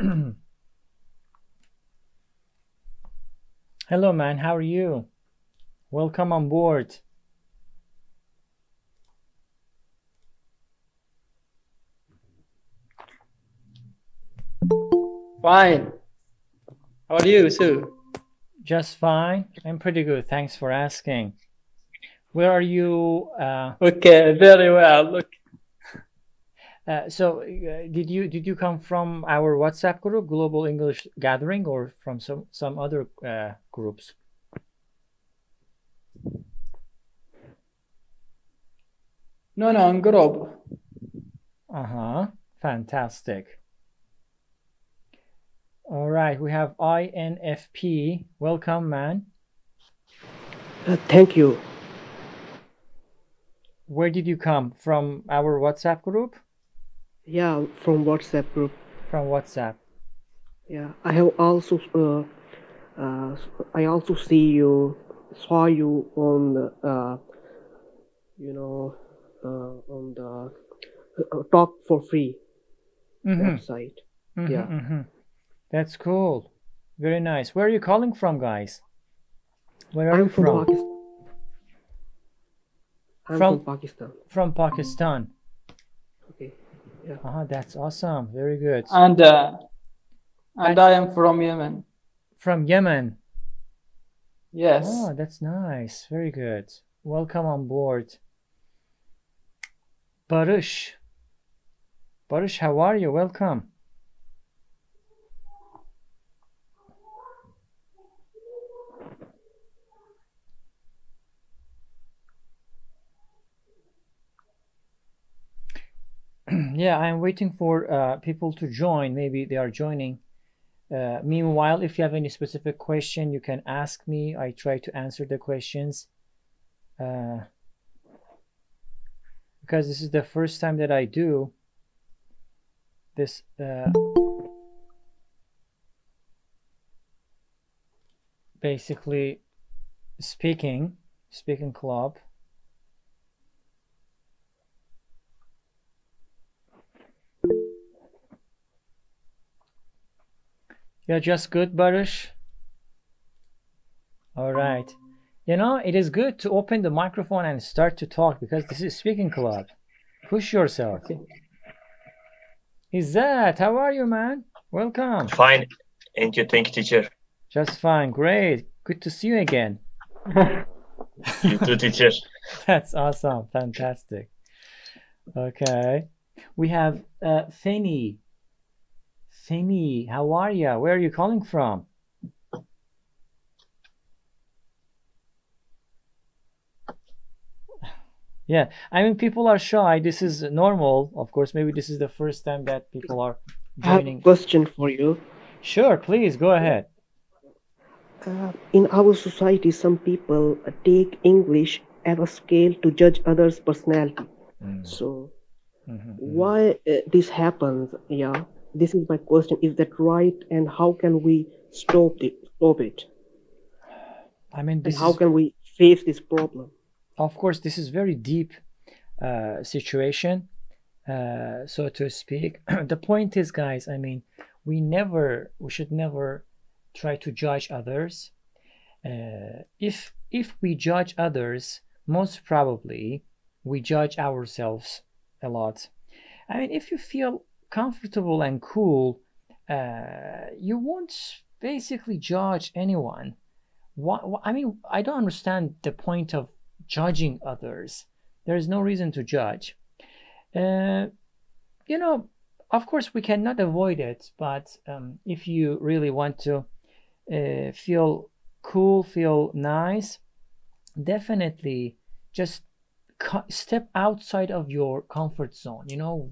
Hello, man. How are you? Welcome on board. Fine. How are you, Sue? Just fine. I'm pretty good. Thanks for asking. Where are you? Uh, Okay, very well. Look, uh, so, uh, did you did you come from our WhatsApp group, Global English Gathering, or from some some other uh, groups? no, no, in group. Uh-huh. Fantastic. All right, we have INFP. Welcome, man. Uh, thank you. Where did you come? From our WhatsApp group? Yeah, from WhatsApp group. From WhatsApp. Yeah, I have also uh, uh, I also see you saw you on the uh, you know uh, on the uh, talk for free Mm-hmm. website. Mm-hmm, Yeah. mm-hmm. That's cool. Very nice. Where are you calling from, guys? Where are I'm you from from? Pakistan. I'm From- from Pakistan. From Pakistan. Okay. Yeah. Uh-huh, that's awesome. Very good. And uh, and I am from Yemen. From Yemen. Yes. Oh, that's nice. Very good. Welcome on board. Barush. Barush, how are you? Welcome. yeah, I'm waiting for uh, people to join. Maybe they are joining. Uh, meanwhile, if you have any specific question, you can ask me. I try to answer the questions. Uh, because this is the first time that I do this. Uh, basically, speaking, speaking club. You're just good, Barush? All right. You know, it is good to open the microphone and start to talk because this is speaking club. Push yourself. Is that? how are you, man? Welcome. Fine. And you thank you, teacher. Just fine. Great. Good to see you again. You too, teacher. That's awesome. Fantastic. Okay. We have uh, Feni. Feni, how are you? Where are you calling from? Yeah, I mean, people are shy. This is normal. Of course, maybe this is the first time that people are I have a joining. question for you. Sure, please go ahead. Uh, in our society, some people take English as a scale to judge others' personality. So, Mhm, mhm. why uh, this happens? Yeah, this is my question. Is that right? And how can we stop it? Stop it? I mean, And how is can we face this problem? of course this is very deep uh, situation uh, so to speak the point is guys i mean we never we should never try to judge others uh, if if we judge others most probably we judge ourselves a lot i mean if you feel comfortable and cool uh, you won't basically judge anyone. What, i mean i don't understand the point of judging others. There is no reason to judge. Uh, you know of course we cannot avoid it but um, if you really want to uh, feel cool feel nice definitely just step outside of your comfort zone. You know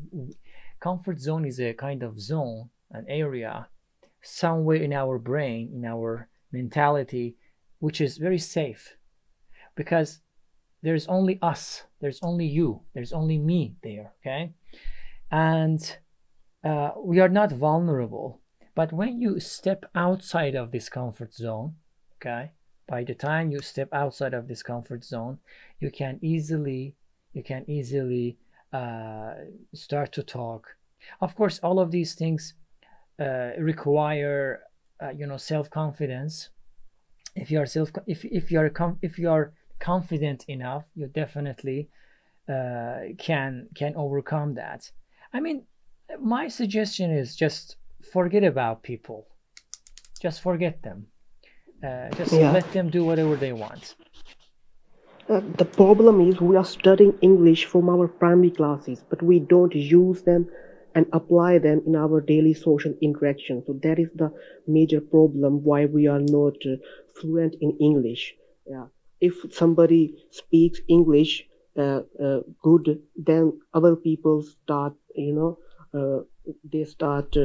comfort zone is a kind of zone an area somewhere in our brain in our mentality which is very safe. Because there's only us there's only you there's only me there okay? And uh, we are not vulnerable. But when you step outside of this comfort zone okay by the time you step outside of this comfort zone you can easily you can easily uh, start to talk. Of course all of these things uh, require uh, you know self-confidence. If you are self if, if you are com- if you are confident enough you definitely uh, can can overcome that. I mean my suggestion is just forget about people. Just forget them. Uh, just Yeah. let them do whatever they want Uh, the problem is we are studying English from our primary classes, but we don't use them and apply them in our daily social interaction. So that is the major problem why we are not uh, fluent in English. Yeah. If somebody speaks English uh, uh, good, then other people start, you know, uh, they start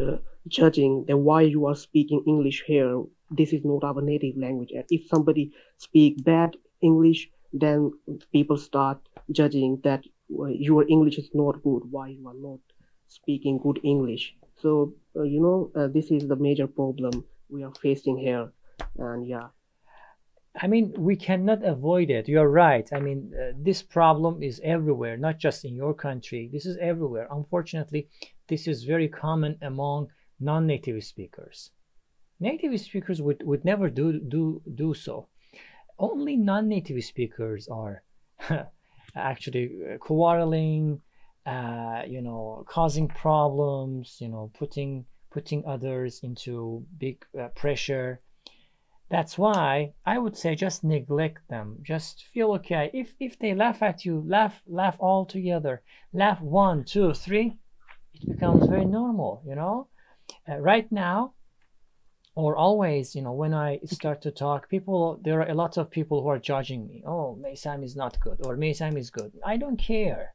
judging that why you are speaking English here. This is not our native language. If somebody speak bad English, then people start judging that uh, your English is not good. Why you are not speaking good English? So uh, you know uh, this is the major problem we are facing here, and yeah. I mean, we cannot avoid it. You're right. I mean, uh, this problem is everywhere, not just in your country. This is everywhere. Unfortunately, this is very common among non-native speakers. Native speakers would, would never do, do, do so. Only non-native speakers are actually uh, quarreling, uh, you know, causing problems, you know, putting putting others into big uh, pressure. That's why i would say just neglect them. Just feel okay if if they laugh at you laugh laugh all together. Laugh one two three it becomes very normal you know? Uh, right now or always you know when i start to talk people there are a lot of people who are judging me. Oh Maysam is not good or Maysam is good. I don't care.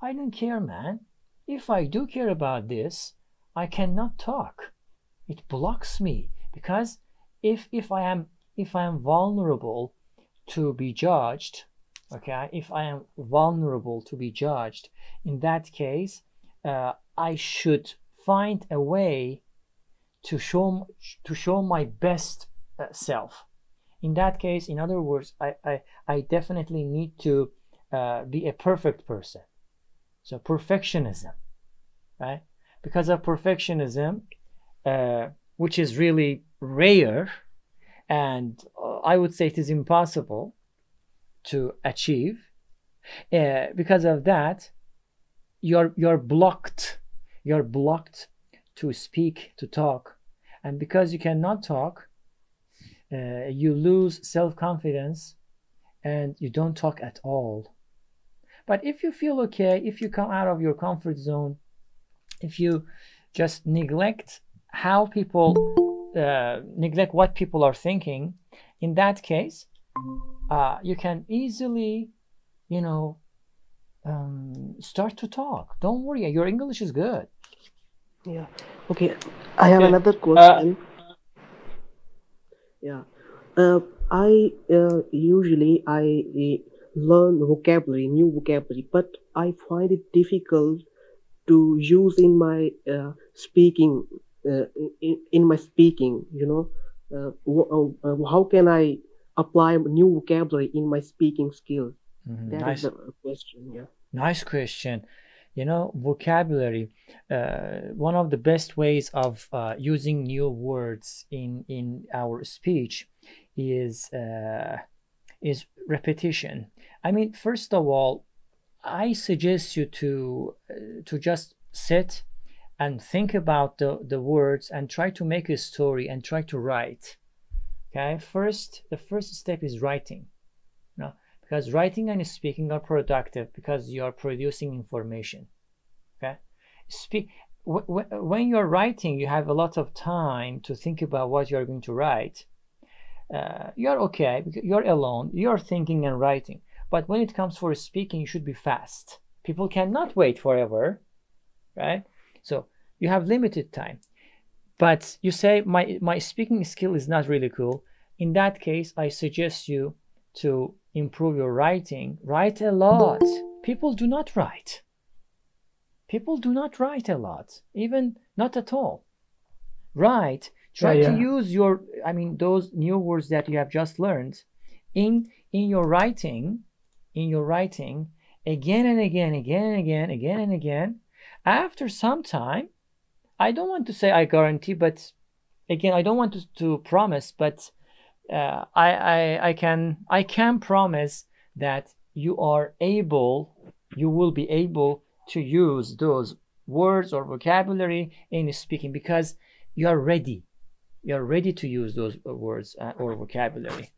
I don't care man. If i do care about this i cannot talk. It blocks me because if if i am if i am vulnerable to be judged okay if i am vulnerable to be judged in that case uh, i should find a way to show to show my best uh, self. In that case in other words i i, I definitely need to uh, be a perfect person. So perfectionism right? Because of perfectionism uh, which is really rare and uh, i would say it is impossible to achieve uh, because of that you're you're blocked. You're blocked to speak to talk and because you cannot talk uh, you lose self-confidence and you don't talk at all. But if you feel okay if you come out of your comfort zone if you just neglect how people uh, neglect what people are thinking in that case uh, you can easily you know um, start to talk. Don't worry your english is good Yeah. Okay. I have Okay. another question. yeah. Uh, I uh, usually I uh, learn vocabulary, new vocabulary, but I find it difficult to use in my uh, speaking, uh, in, in my speaking. You know, uh, wh- uh, uh, how can I apply new vocabulary in my speaking skills? Mhm, That is nice the question. Yeah. Nice question. You know, vocabulary. Uh, one of the best ways of uh, using new words in in our speech is uh, is repetition. I mean, first of all, I suggest you to uh, to just sit and think about the the words and try to make a story and try to write. Okay, first the first step is writing. Because writing and speaking are productive because you are producing information okay? Speak when you're writing you have a lot of time to think about what you're going to write. Uh, you're okay you're alone you're thinking and writing. But when it comes for speaking you should be fast. People cannot wait forever right? So you have limited time. But you say my my speaking skill is not really cool. In that case i suggest you to improve your writing write a lot. People do not write. People do not write a lot even not at all. Write try Yeah, to use your i mean those new words that you have just learned in in your writing in your writing again and again again and again again and again. After some time I don't want to say I guarantee, but again, I don't want to, to promise, but uh, I, I I can I can promise that you are able, you will be able to use those words or vocabulary in speaking because you are ready. You are ready to use those words uh, or vocabulary.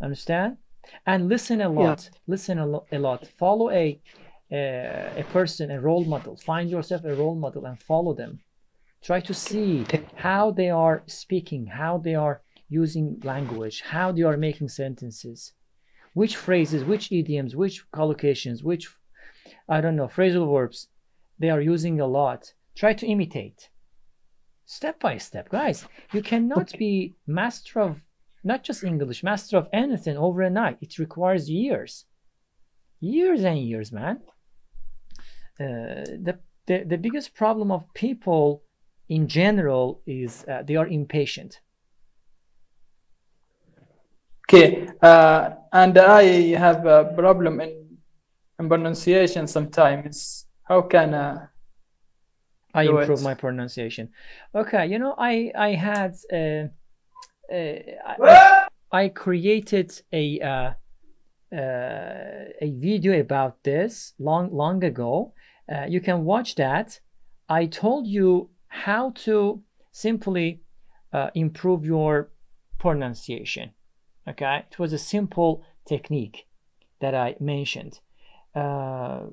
Understand? And listen a lot. Listen a, lo- a lot. Follow a uh, a person, a role model. Find yourself a role model and follow them. Try to see how they are speaking, how they are using language, how they are making sentences, which phrases, which idioms, which collocations, which I don't know, phrasal verbs they are using a lot. Try to imitate. Step by step, guys. You cannot be master of not just English, master of anything over a night. It requires years, years and years, man. Uh, the, the the biggest problem of people in general is uh, they are impatient. Okay, uh, and I have a problem in, in pronunciation sometimes. How can uh, I improve it? my pronunciation. Okay, you know, I I had uh, uh, I, I created a uh, uh, a video about this long long ago. Uh, you can watch that. I told you how to simply uh, improve your pronunciation. Okay, it was a simple technique that I mentioned. Uh,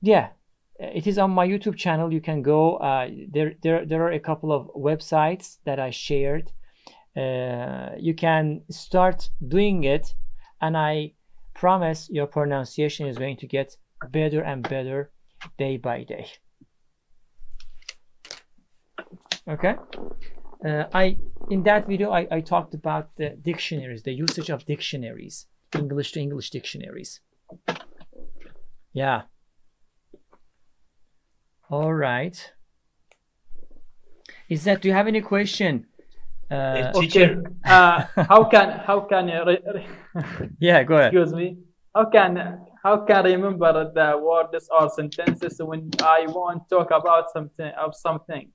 yeah, it is on my YouTube channel. You can go. Uh, there, there, there are a couple of websites that I shared. Uh, you can start doing it, and I promise your pronunciation is going to get better and better day by day. Okay. Uh, I in that video I, I talked about the dictionaries, the usage of dictionaries, English to English dictionaries. Yeah. All right. Is that do you have any question? Uh, Uh, teacher, uh, how can how can re- yeah, go ahead. excuse me? How can how can I remember the words or sentences when I want to talk about something of something?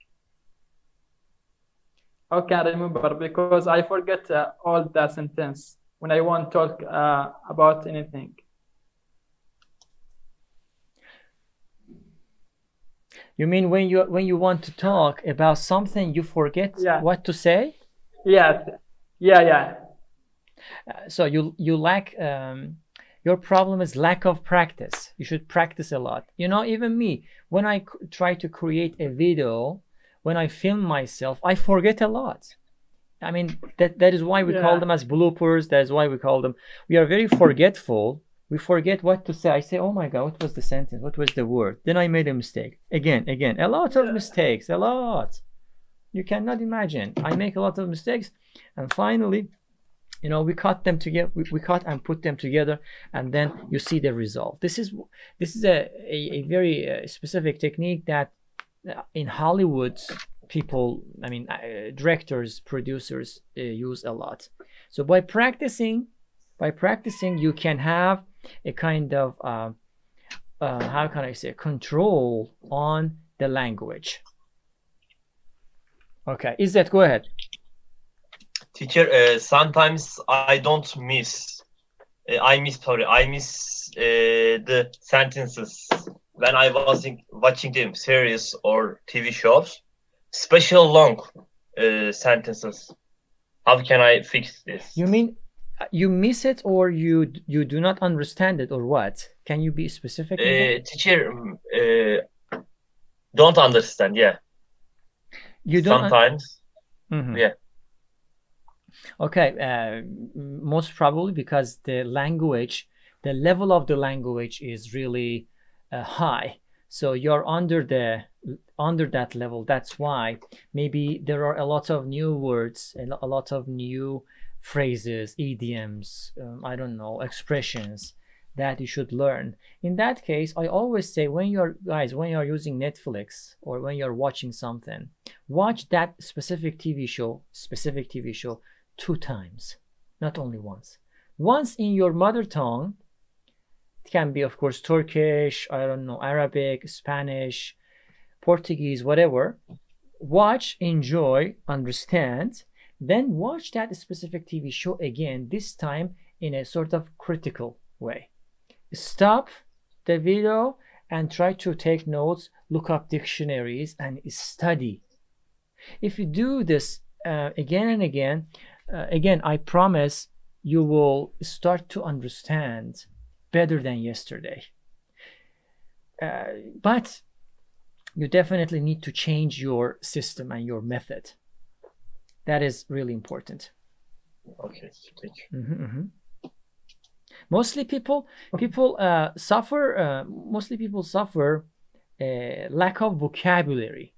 How can I remember? Because I forget uh, all the sentence when I want to talk uh, about anything. You mean when you when you want to talk about something you forget Yeah. what to say? Yeah, yeah, yeah. Uh, so you you lack um, your problem is lack of practice you should practice a lot you know even me when i c- try to create a video when i film myself i forget a lot. I mean that that is why we call them as bloopers that is why we call them we are very forgetful. We forget what to say. I say oh my god what was the sentence? What was the word? Then i made a mistake. Again again a lot of mistakes a lot. You cannot imagine. I make a lot of mistakes and finally you know we cut them together we, we cut and put them together and then you see the result. This is this is a, a, a very uh, specific technique that in hollywood people i mean uh, directors producers uh, use a lot. So by practicing by practicing you can have a kind of uh, uh, how can i say control on the language. Okay is that go ahead. Teacher, uh, sometimes I don't miss. Uh, I miss sorry, I miss the sentences when I was in, watching the series or TV shows. Special long uh, sentences. How can I fix this? You mean uh, you miss it or you you do not understand it or what? Can you be specific? uh, teacher, um, uh, don't understand. Yeah, you don't. un- sometimes. Mhm. yeah. Okay. Uh, most probably because the language, the level of the language is really uh, high. So you're under the under that level. That's why maybe there are a lot of new words, and a lot of new phrases, idioms. Um, I don't know expressions that you should learn. In that case, I always say when you're guys when you're using Netflix or when you're watching something, watch that specific TV show, specific TV show two times, not only once. Once in your mother tongue, it can be of course Turkish, I don't know, Arabic, Spanish, Portuguese, whatever. Watch, enjoy, understand, then watch that specific TV show again, this time in a sort of critical way. Stop the video and try to take notes, look up dictionaries, and study. If you do this uh, again and again, uh, again, I promise you will start to understand better than yesterday. Uh, but you definitely need to change your system and your method. That is really important. Okay, thank you. Mhm, mhm. Mostly people people uh, suffer. Uh, mostly people suffer uh, lack of vocabulary.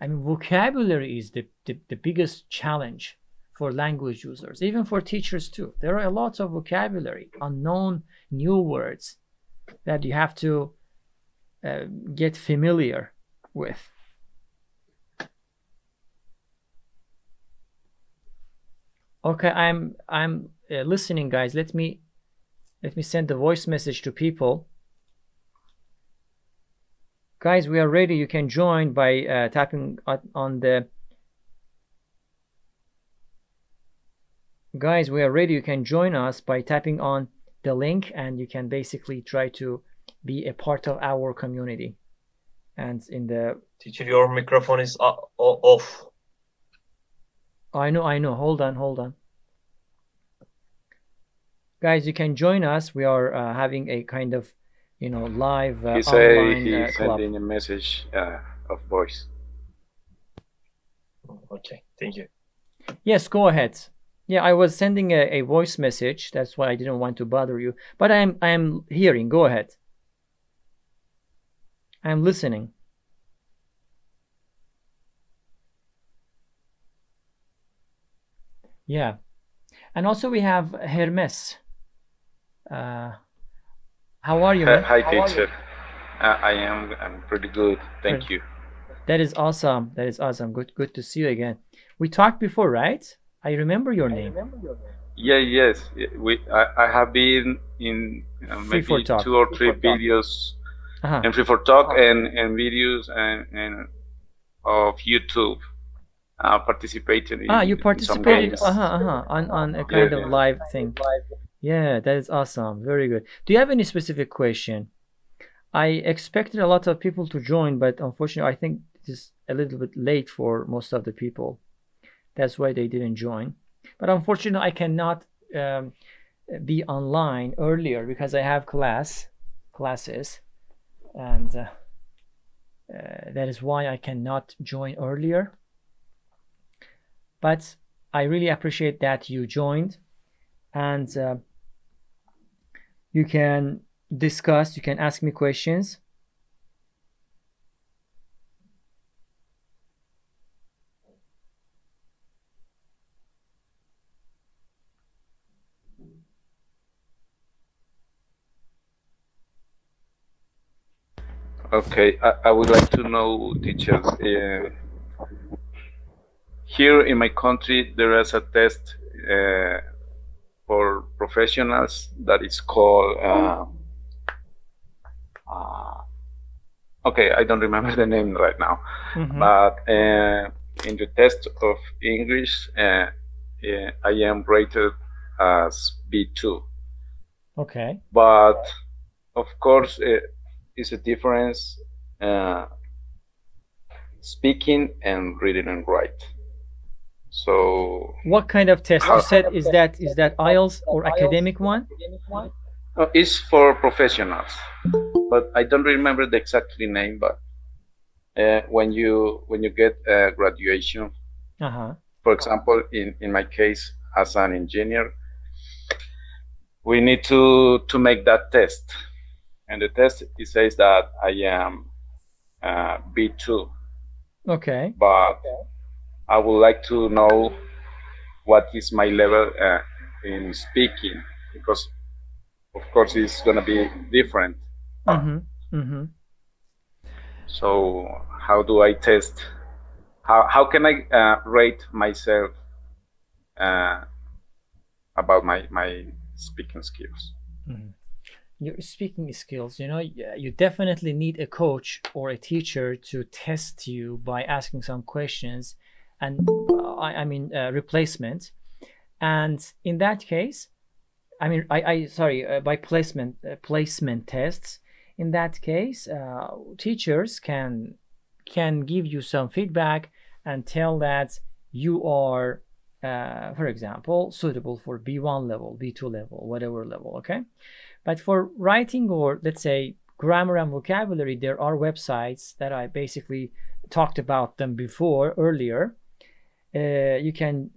I mean, vocabulary is the, the, the biggest challenge for language users, even for teachers too. There are a lot of vocabulary, unknown new words that you have to uh, get familiar with. Okay, I'm I'm uh, listening, guys. Let me let me send the voice message to people. Guys, we are ready. You can join by uh, tapping on- on the. Guys, we are ready. You can join us by tapping on the link, and you can basically try to be a part of our community. And in the Teacher, your microphone is o- o- off. I know, I know. Hold on, hold on. Guys, you can join us. We are uh, having a kind of, you know, live uh, He say online he's uh, sending a message uh, of voice. Okay, thank you. Yes, go ahead. Yeah, I was sending a, a voice message. That's why I didn't want to bother you. But I'm I'm hearing. Go ahead. I'm listening. Yeah. And also we have Hermes. Uh, how are you, Hi, man? hi teacher. Uh, I am I'm pretty good. Thank Good. you. That is awesome. That is awesome. Good good to see you again. We talked before, right? I remember your name. Yeah, yes. We I, I have been in uh, Free for maybe talk. two or three videos Uh-huh. and free for talk and, and videos and, and of YouTube. Uh, participating in, Ah, you in some participated games. uh-huh, uh-huh, on, on a kind Yeah. of live thing. Yeah, that is awesome. Very good. Do you have any specific question? I expected a lot of people to join, but unfortunately, I think it is a little bit late for most of the people. That's why they didn't join. But unfortunately, I cannot um, be online earlier because I have class classes, and uh, uh, that is why I cannot join earlier but I really appreciate that you joined and uh, you can discuss, you can ask me questions. Okay, I, I would like to know, teachers. Uh, here in my country, there is a test uh, for professionals that is called. Uh, uh, okay, I don't remember the name right now, Mhm. but uh, in the test of English, uh, uh, I am rated as B2 Okay. but of course it's a difference uh, speaking and reading and write so What kind of test? You said is that is that IELTS or academic one? uh, it's for professionals but i don't remember the exactly name but uh, when you when you get a graduation Uh-huh. for example in in my case as an engineer we need to to make that test and the test it says that i am uh, b2 Okay. but I would like to know what is my level uh, in speaking because, of course, it's gonna be different. Mm-hmm. Mm-hmm. So, how do I test? How how can I uh, rate myself uh, about my my speaking skills? Your speaking skills. You know, you definitely need a coach or a teacher to test you by asking some questions, and uh, I, I mean uh, replacement. And in that case, I mean, I, I sorry, uh, by placement uh, placement tests. In that case, uh, teachers can can give you some feedback and tell that you are, for example, suitable for B1 level, B2 level, whatever level. Okay, but for writing or let's say grammar and vocabulary, there are websites that I basically talked about them before earlier. Uh, you can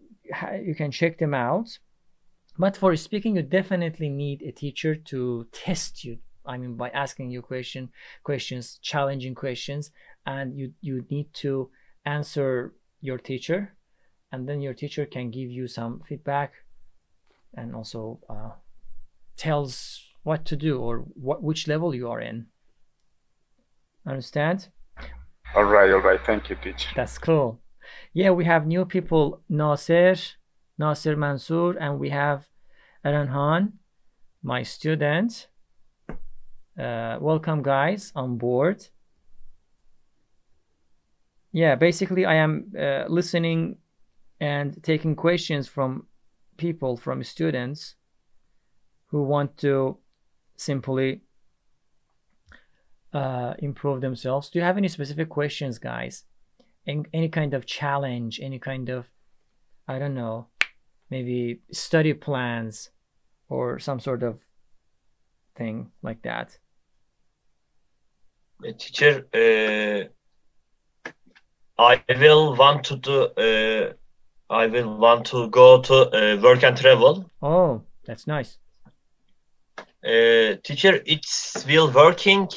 you can check them out. But for speaking, you definitely need a teacher to test you. I mean, by asking you question questions, challenging questions, and you you need to answer your teacher, and then your teacher can give you some feedback, and also uh, tells what to do or what which level you are in. Understand? All right, all right. Thank you, teacher. That's cool. Yeah, we have new people, Nasir, Nasir Mansour, and we have Aaron Han, my student. Uh, welcome, guys, on board. Yeah, basically, I am uh, listening and taking questions from people, from students who want to simply uh, improve themselves. Do you have any specific questions, guys? any, any kind of challenge, any kind of, I don't know, maybe study plans or some sort of thing like that. Uh, teacher, uh, I will want to do. Uh, I will want to go to uh, work and travel. Oh, that's nice. Uh, teacher, it's will working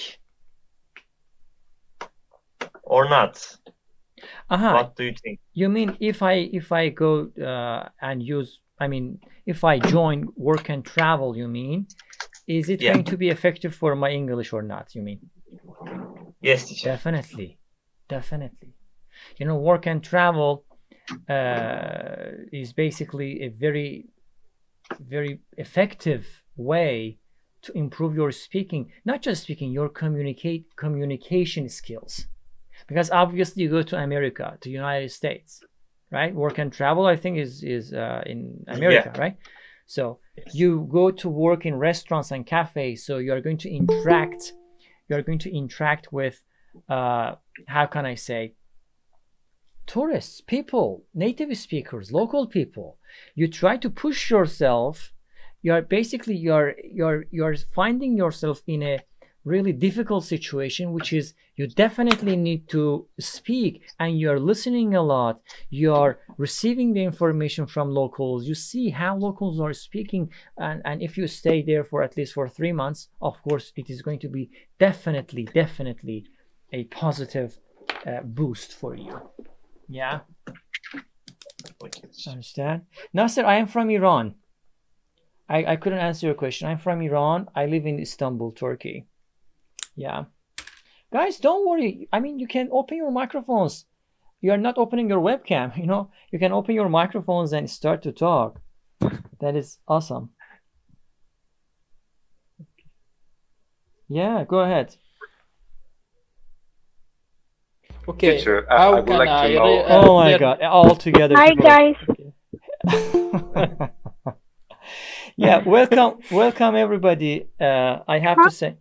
or not? Aha, What do you think? you mean if I if I go uh, and use, I mean, if I join work and travel, you mean, is it Yeah. going to be effective for my English or not? You mean? Yes, teacher. Definitely, definitely. You know, work and travel uh, is basically a very, very effective way to improve your speaking. Not just speaking, your communicate communication skills. Because obviously, you go to America, to United States, right? Work and travel, I think, is is uh, in America, right? So you go to work in restaurants and cafes so you're going to interact you're going to interact with uh, how can i say tourists people native speakers local people you try to push yourself you're basically you're you're you're finding yourself in a really difficult situation which is you definitely need to speak and you're listening a lot. You're receiving the information from locals. You see how locals are speaking. And, and if you stay there for at least for three months of course it is going to be definitely definitely a positive uh, boost for you. Yeah? Understand? Nasser i am from iran I, I couldn't answer your question. I'm from iran. I live in istanbul turkey. Yeah. Guys don't worry. I mean you can open your microphones. You are not opening your webcam you know? You can open your microphones and start to talk. That is awesome. Yeah go ahead. Okay. Teacher, I- How I would can like to know- re- uh, oh my god all together Hi people. are- guys. yeah welcome welcome everybody. Uh i have to say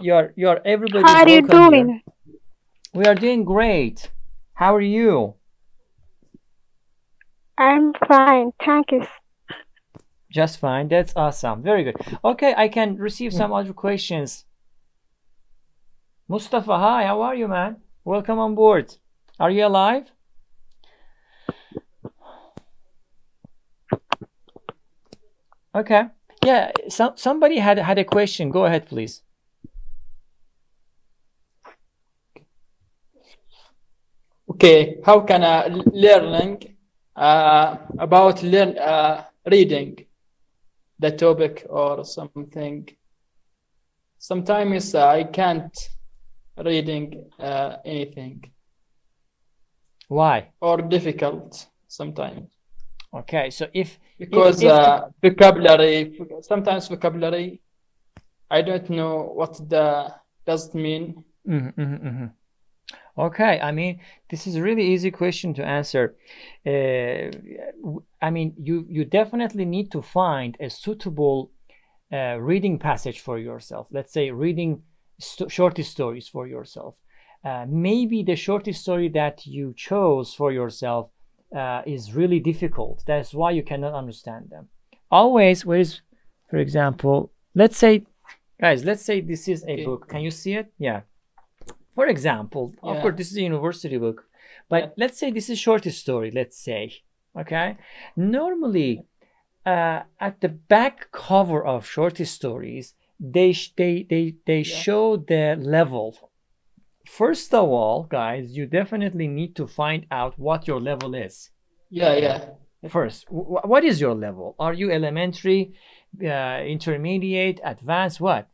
you're you're everybody How are you doing? we are doing great. How are you? I'm fine, thank you. just fine that's awesome very good. Okay i can receive some other questions. Mustafa hi how are you man? Welcome on board. Are you alive okay. Yeah some, somebody had had a question. Go ahead please. Okay, how can I learning uh, about learn uh, reading? The topic or something? Sometimes I can't reading uh, anything. Why? Or difficult sometimes. Okay so if because if the- uh, vocabulary sometimes vocabulary I don't know what the does it mean. Mhm, mhm, mhm. Okay, I mean, this is a really easy question to answer. Uh, i mean, you you definitely need to find a suitable uh, reading passage for yourself. Let's say reading sto- short stories for yourself. Uh, maybe the short story that you chose for yourself uh, is really difficult. That's why you cannot understand them. Always, where's, for example, let's say, guys, let's say this is a book. Can you see it? Yeah. For example, of course, this is a university book, but Yeah. let's say this is short story. Let's say, okay. Normally, uh, at the back cover of short stories, they sh- they they they Yeah. show the level. First of all, guys, you definitely need to find out what your level is. Yeah, yeah. First, wh- what is your level? Are you elementary, uh, intermediate, advanced? What?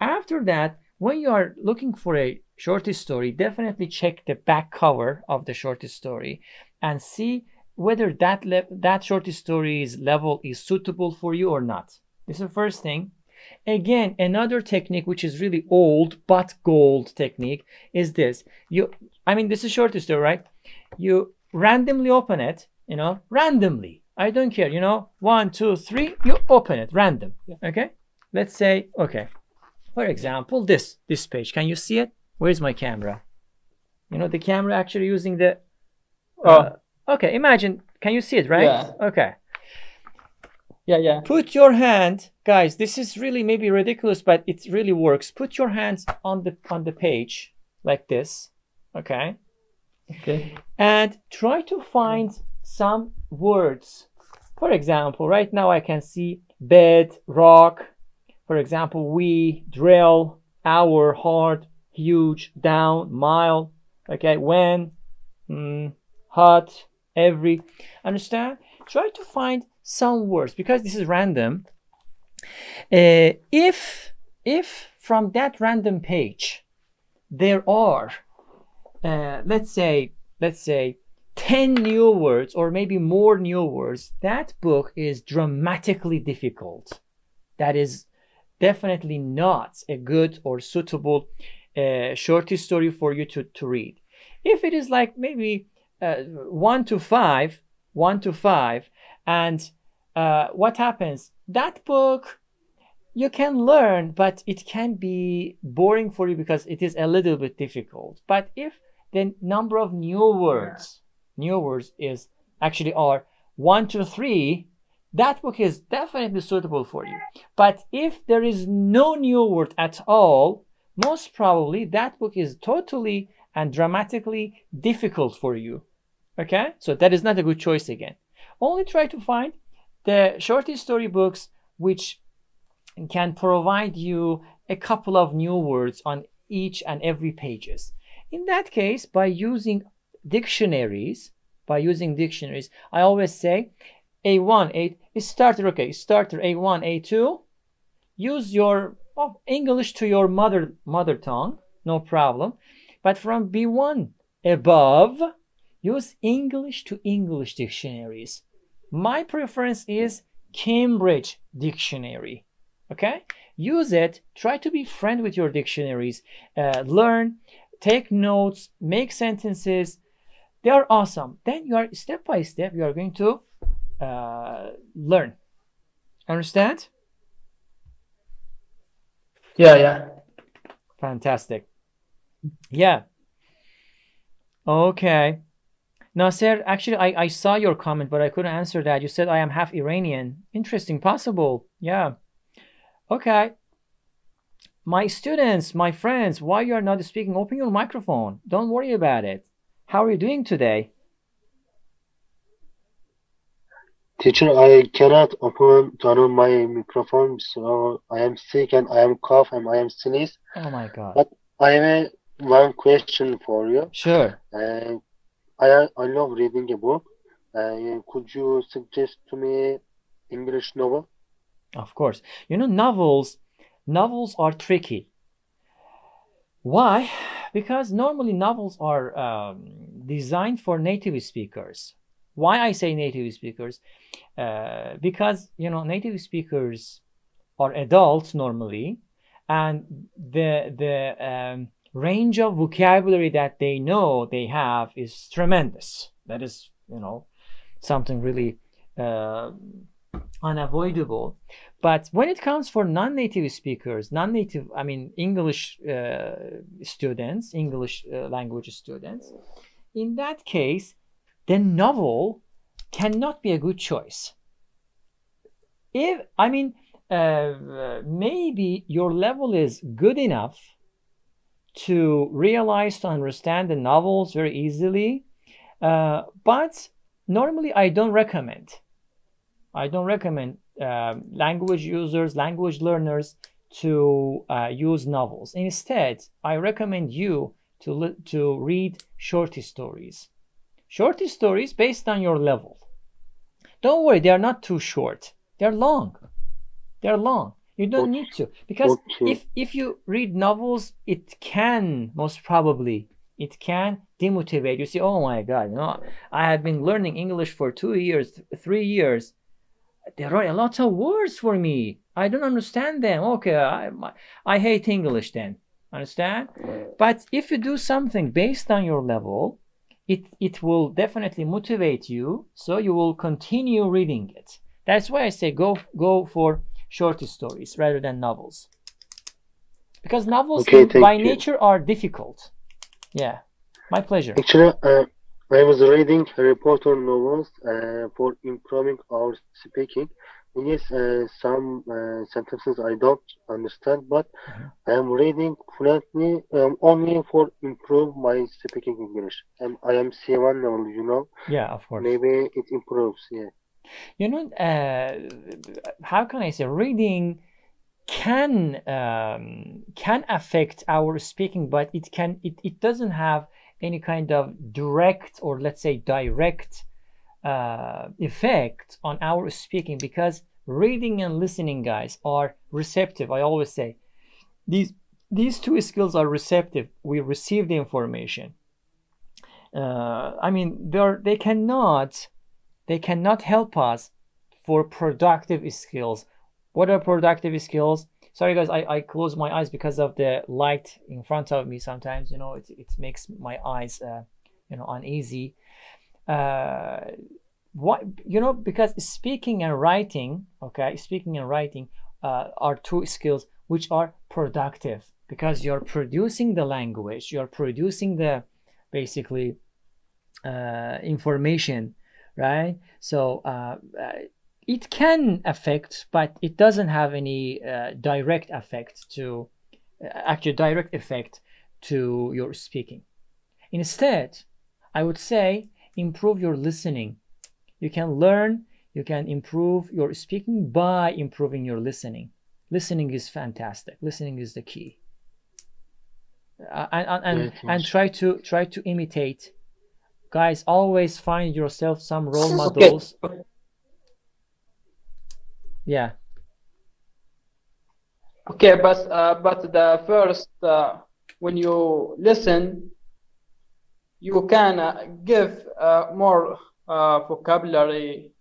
After that, when you are looking for a short story, definitely check the back cover of the short story and see whether that that short story's level is suitable for you or not. This is the first thing. Again, another technique which is really old but gold technique is this. You, I mean, this is short story, right? You randomly open it, you know, randomly. I don't care, you know, one, two, three. You open it, random. Okay. Let's say, okay. For example, this this page. Can you see it? Where's my camera? You know, the camera actually using the. uh, okay. Imagine. Can you see it? Right. Yeah. Okay. Yeah, yeah. Put your hand, guys. This is really maybe ridiculous, but it really works. Put your hands on the on the page like this. Okay. Okay. and try to find some words. For example, right now I can see bed, rock. For example, we, drill, hour, hard, huge, down, mile. Okay, when, mm, hot, every. Understand? Try to find some words because this is random. Uh, if if from that random page there are uh, let's say let's say 10 new words or maybe more new words that book is dramatically difficult that is definitely not a good or suitable uh, short story for you to, to read if it is like maybe uh, one to five one to five and uh, what happens? That book you can learn but it can be boring for you because it is a little bit difficult. But if the number of new words new words is actually are one to three that book is definitely suitable for you. But if there is no new word at all most probably that book is totally and dramatically difficult for you. Okay? So that is not a good choice again only try to find the short story books which can provide you a couple of new words on each and every pages. In that case by using dictionaries by using dictionaries i always say a1 a starter okay starter a1 a2 use your oh, english to your mother mother tongue no problem. But from b1 above use english to english dictionaries my preference is cambridge dictionary okay? Use it. Try to be friend with your dictionaries. Uh, learn take notes make sentences. They are awesome. Then you are step by step you are going to uh, learn. Understand? Yeah, yeah. fantastic. Yeah. Okay Nasser, actually, I, I saw your comment, but I couldn't answer that. You said I am half Iranian. Interesting, possible. Yeah. Okay. My students, my friends, why you are not speaking? Open your microphone. Don't worry about it. How are you doing today? Teacher, I cannot open turn on my microphone, so I am sick and I am cough and I am sneeze. Oh my God. But I have one question for you. Sure. Uh, I I love reading a book. Uh, could you suggest to me English novel? Of course. You know, novels, novels are tricky. Why? Because normally novels are um, designed for native speakers. Why I say native speakers? Uh, because you know native speakers are adults normally, and the the um, range of vocabulary that they know they have is tremendous. That is, you know, something really uh, unavoidable. But when it comes for non-native speakers, non-native, I mean English uh, students, English uh, language students, in that case, the novel cannot be a good choice. If I mean, uh, maybe your level is good enough to realize to understand the novels very easily, uh, but normally I don't recommend. I don't recommend uh, language users, language learners to uh, use novels. Instead, I recommend you to, to read short stories. Short stories based on your level. Don't worry, they are not too short. They're long. They're long. You don't need to because Okay. if if you read novels, it can most probably it can demotivate you. See, oh my God, you know, I have been learning English for two years, th- three years. There are a lot of words for me. I don't understand them. Okay, I I hate English then. Understand? But if you do something based on your level, it it will definitely motivate you. So you will continue reading it. That's why I say go go for short stories rather than novels. Because novels Okay, by you. nature are difficult. Yeah. My pleasure. Actually, uh, I was reading Harry Potter novels uh, for improving our speaking. And yes, uh, some uh, sentences I don't understand, but I am reading fluently um, only for improve my speaking English. Um, I am C1 level, you know. Yeah, of course. Maybe it improves. Yeah. You know, uh, how can I say reading can um, can affect our speaking, but it can it, it doesn't have any kind of direct or let's say direct uh, effect on our speaking because reading and listening, guys, are receptive. I always say these these two skills are receptive. We receive the information. Uh, I mean, they're they cannot they cannot help us for productive skills. What are productive skills? Sorry guys, I, I close my eyes because of the light in front of me sometimes, you know, it, it makes my eyes, uh, you know, uneasy. Uh, what, you know, because speaking and writing, okay, speaking and writing uh, are two skills which are productive because you're producing the language, you're producing the basically uh, information right? So uh, uh, it can affect, but it doesn't have any uh, direct effect to uh, actually direct effect to your speaking. Instead, I would say improve your listening. You can learn, you can improve your speaking by improving your listening. Listening is fantastic. Listening is the key. Uh, and and, and, and try to try to imitate guys always find yourself some role Okay. models yeah Okay, but uh, but the first uh, when you listen, you can uh, give uh, more uh, vocabulary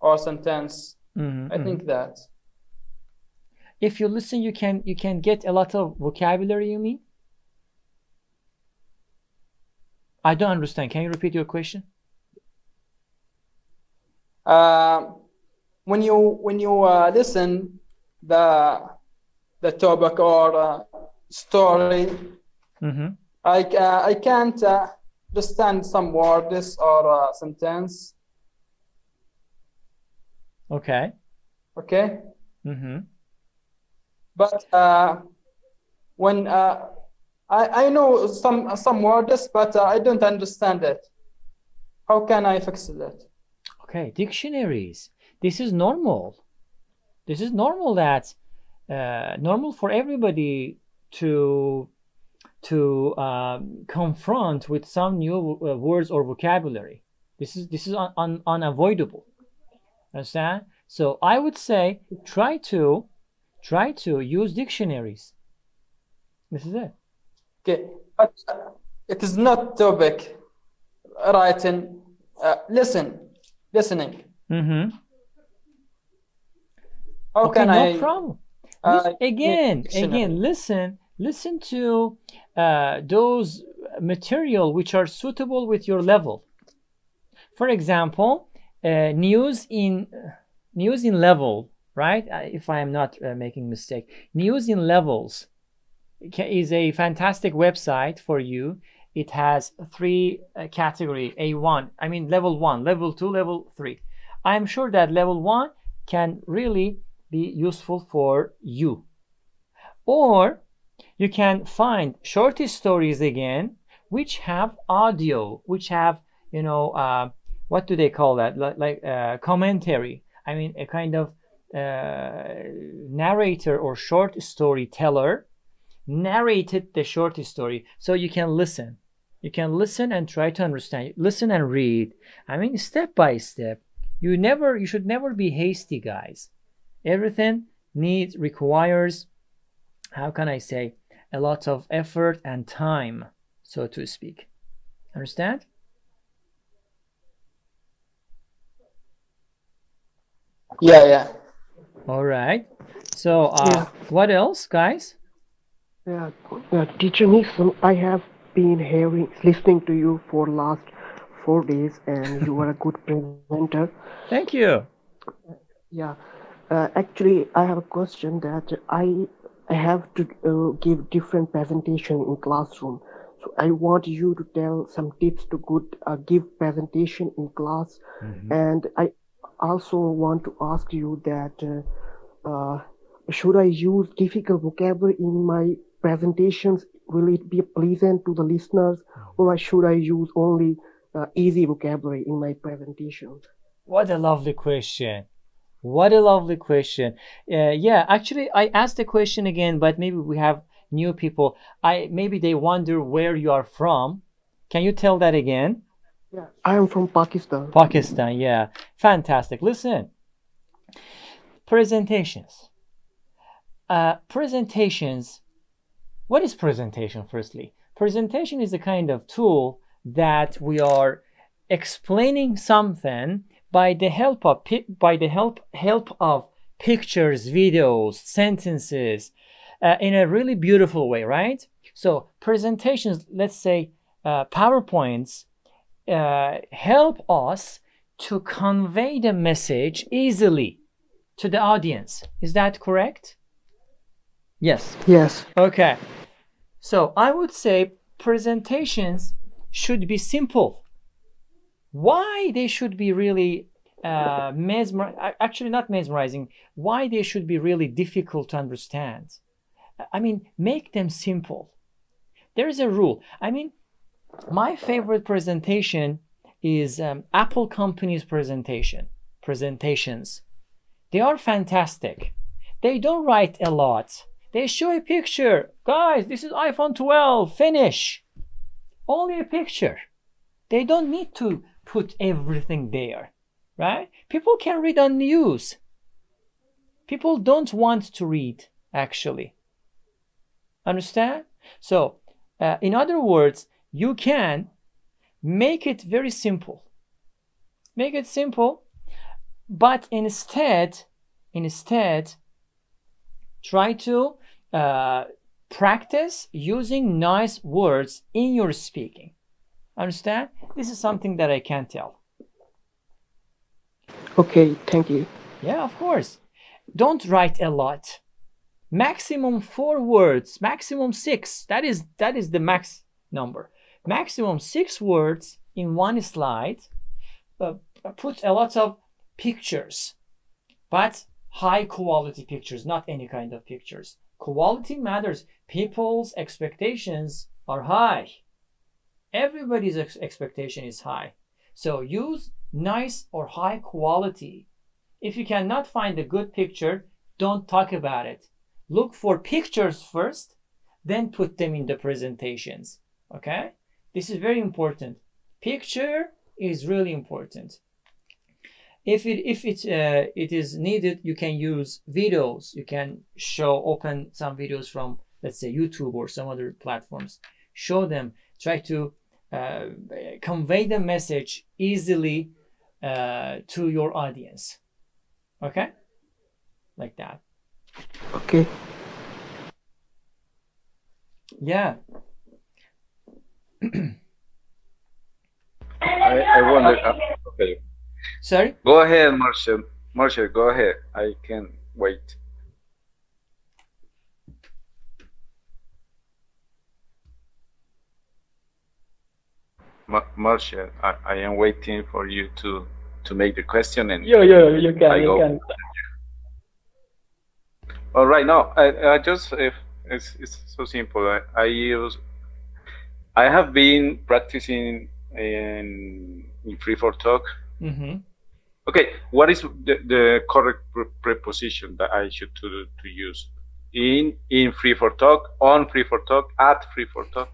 or sentence. Mhm, I mhm. think that. if you listen you can you can get a lot of vocabulary you mean i don't understand can you repeat your question Uh, when you when you uh, listen the the topic or uh, story, mm-hmm. I ca- I can't uh, understand some words or uh, sentence. okay Okay, mm-hmm. but uh, when uh, I I know some some words, but uh, I don't understand it. How can I fix that? okay dictionaries. This is normal. This is normal that uh, normal for everybody to to um, confront with some new uh, words or vocabulary. This is this is un, un, unavoidable. Understand? So i would say try to try to use dictionaries. This is it Okay, but uh, it is not topic writing. Uh, listen, listening. mm-hmm. How okay can no I? problem uh, again again listen listen to uh, those material which are suitable with your level for example uh, news in news in level right Uh, if i am not uh, making mistake news in levels is a fantastic website for you. It has three uh, category a1 i mean level 1 level 2 level 3 i'm sure that level 1 can really be useful for you. Or you can find short stories again which have audio which have you know uh, what do they call that? Like, like uh, commentary. I mean a kind of uh, narrator or short storyteller narrated the short story so you can listen. You can listen and try to understand. Listen and read. I mean step by step. You never you should never be hasty guys. Everything needs requires how can i say a lot of effort and time so to speak. Understand? Yeah, yeah. all right. So uh, Yeah. what else guys Yeah, uh, teacher Nixon, I have been hearing, listening to you for last four days, and you are a good presenter. thank you Yeah, uh, actually, I have a question that I I have to uh, give different presentation in classroom. So I want you to tell some tips to good uh, give presentation in class, and I also want to ask you that uh, uh, should I use difficult vocabulary in my presentations? Will it be pleasant to the listeners, or should I use only uh, easy vocabulary in my presentation? What a lovely question. What a lovely question. Uh, yeah, actually, I asked the question again, but maybe we have new people. I maybe they wonder where you are from. Can you tell that again? Yeah, I am from Pakistan. Pakistan. Yeah, fantastic. Listen, presentations. Uh, presentations. What is presentation? Firstly, presentation is a kind of tool that we are explaining something by the help of by the help help of pictures, videos, sentences, uh, in a really beautiful way, right? So presentations, let's say uh, PowerPoints, uh, help us to convey the message easily to the audience. Is that correct? Yes. Yes. Okay. So I would say presentations should be simple. Why they should be really uh, mesmer actually not mesmerizing. Why they should be really difficult to understand. I mean, make them simple. There is a rule. I mean, my favorite presentation is um, Apple company's presentation presentations. They are fantastic. They don't write a lot. They show a picture. Guys, this is iPhone 12. Finish. Only a picture. They don't need to put everything there, right? People can read on news. People don't want to read, actually. Understand? So, uh, in other words, you can make it very simple. Make it simple, but instead, instead, try to uh, practice using nice words in your speaking. Understand? This is something that I can tell. Okay, thank you. Yeah, of course. Don't write a lot. Maximum four words, maximum six. That is that is the max number. Maximum six words in one slide. Uh, put a lot of pictures, but high quality pictures, not any kind of pictures. Quality matters. People's expectations are high. Everybody's ex- expectation is high. So use nice or high quality. If you cannot find a good picture, don't talk about it. Look for pictures first, then put them in the presentations. Okay? This is very important. Picture is really important. If it if it uh, it is needed, you can use videos. You can show open some videos from let's say YouTube or some other platforms. Show them. Try to uh, convey the message easily uh, to your audience. Okay, like that. Okay. Yeah. I, I wonder. Uh, okay, Sorry? go ahead, Marshall. Marshall, go ahead. I can wait. Ma- Marshall, I, I am waiting for you to to make the question and Yeah, yeah, you can, I you go. can. All right, no, I, I just if it's, it's so simple. I, I use I have been practicing in in free for talk. Mm-hmm. Okay, what is the, the correct pre- preposition that I should to to use in in free for talk, on free for talk, at free for talk?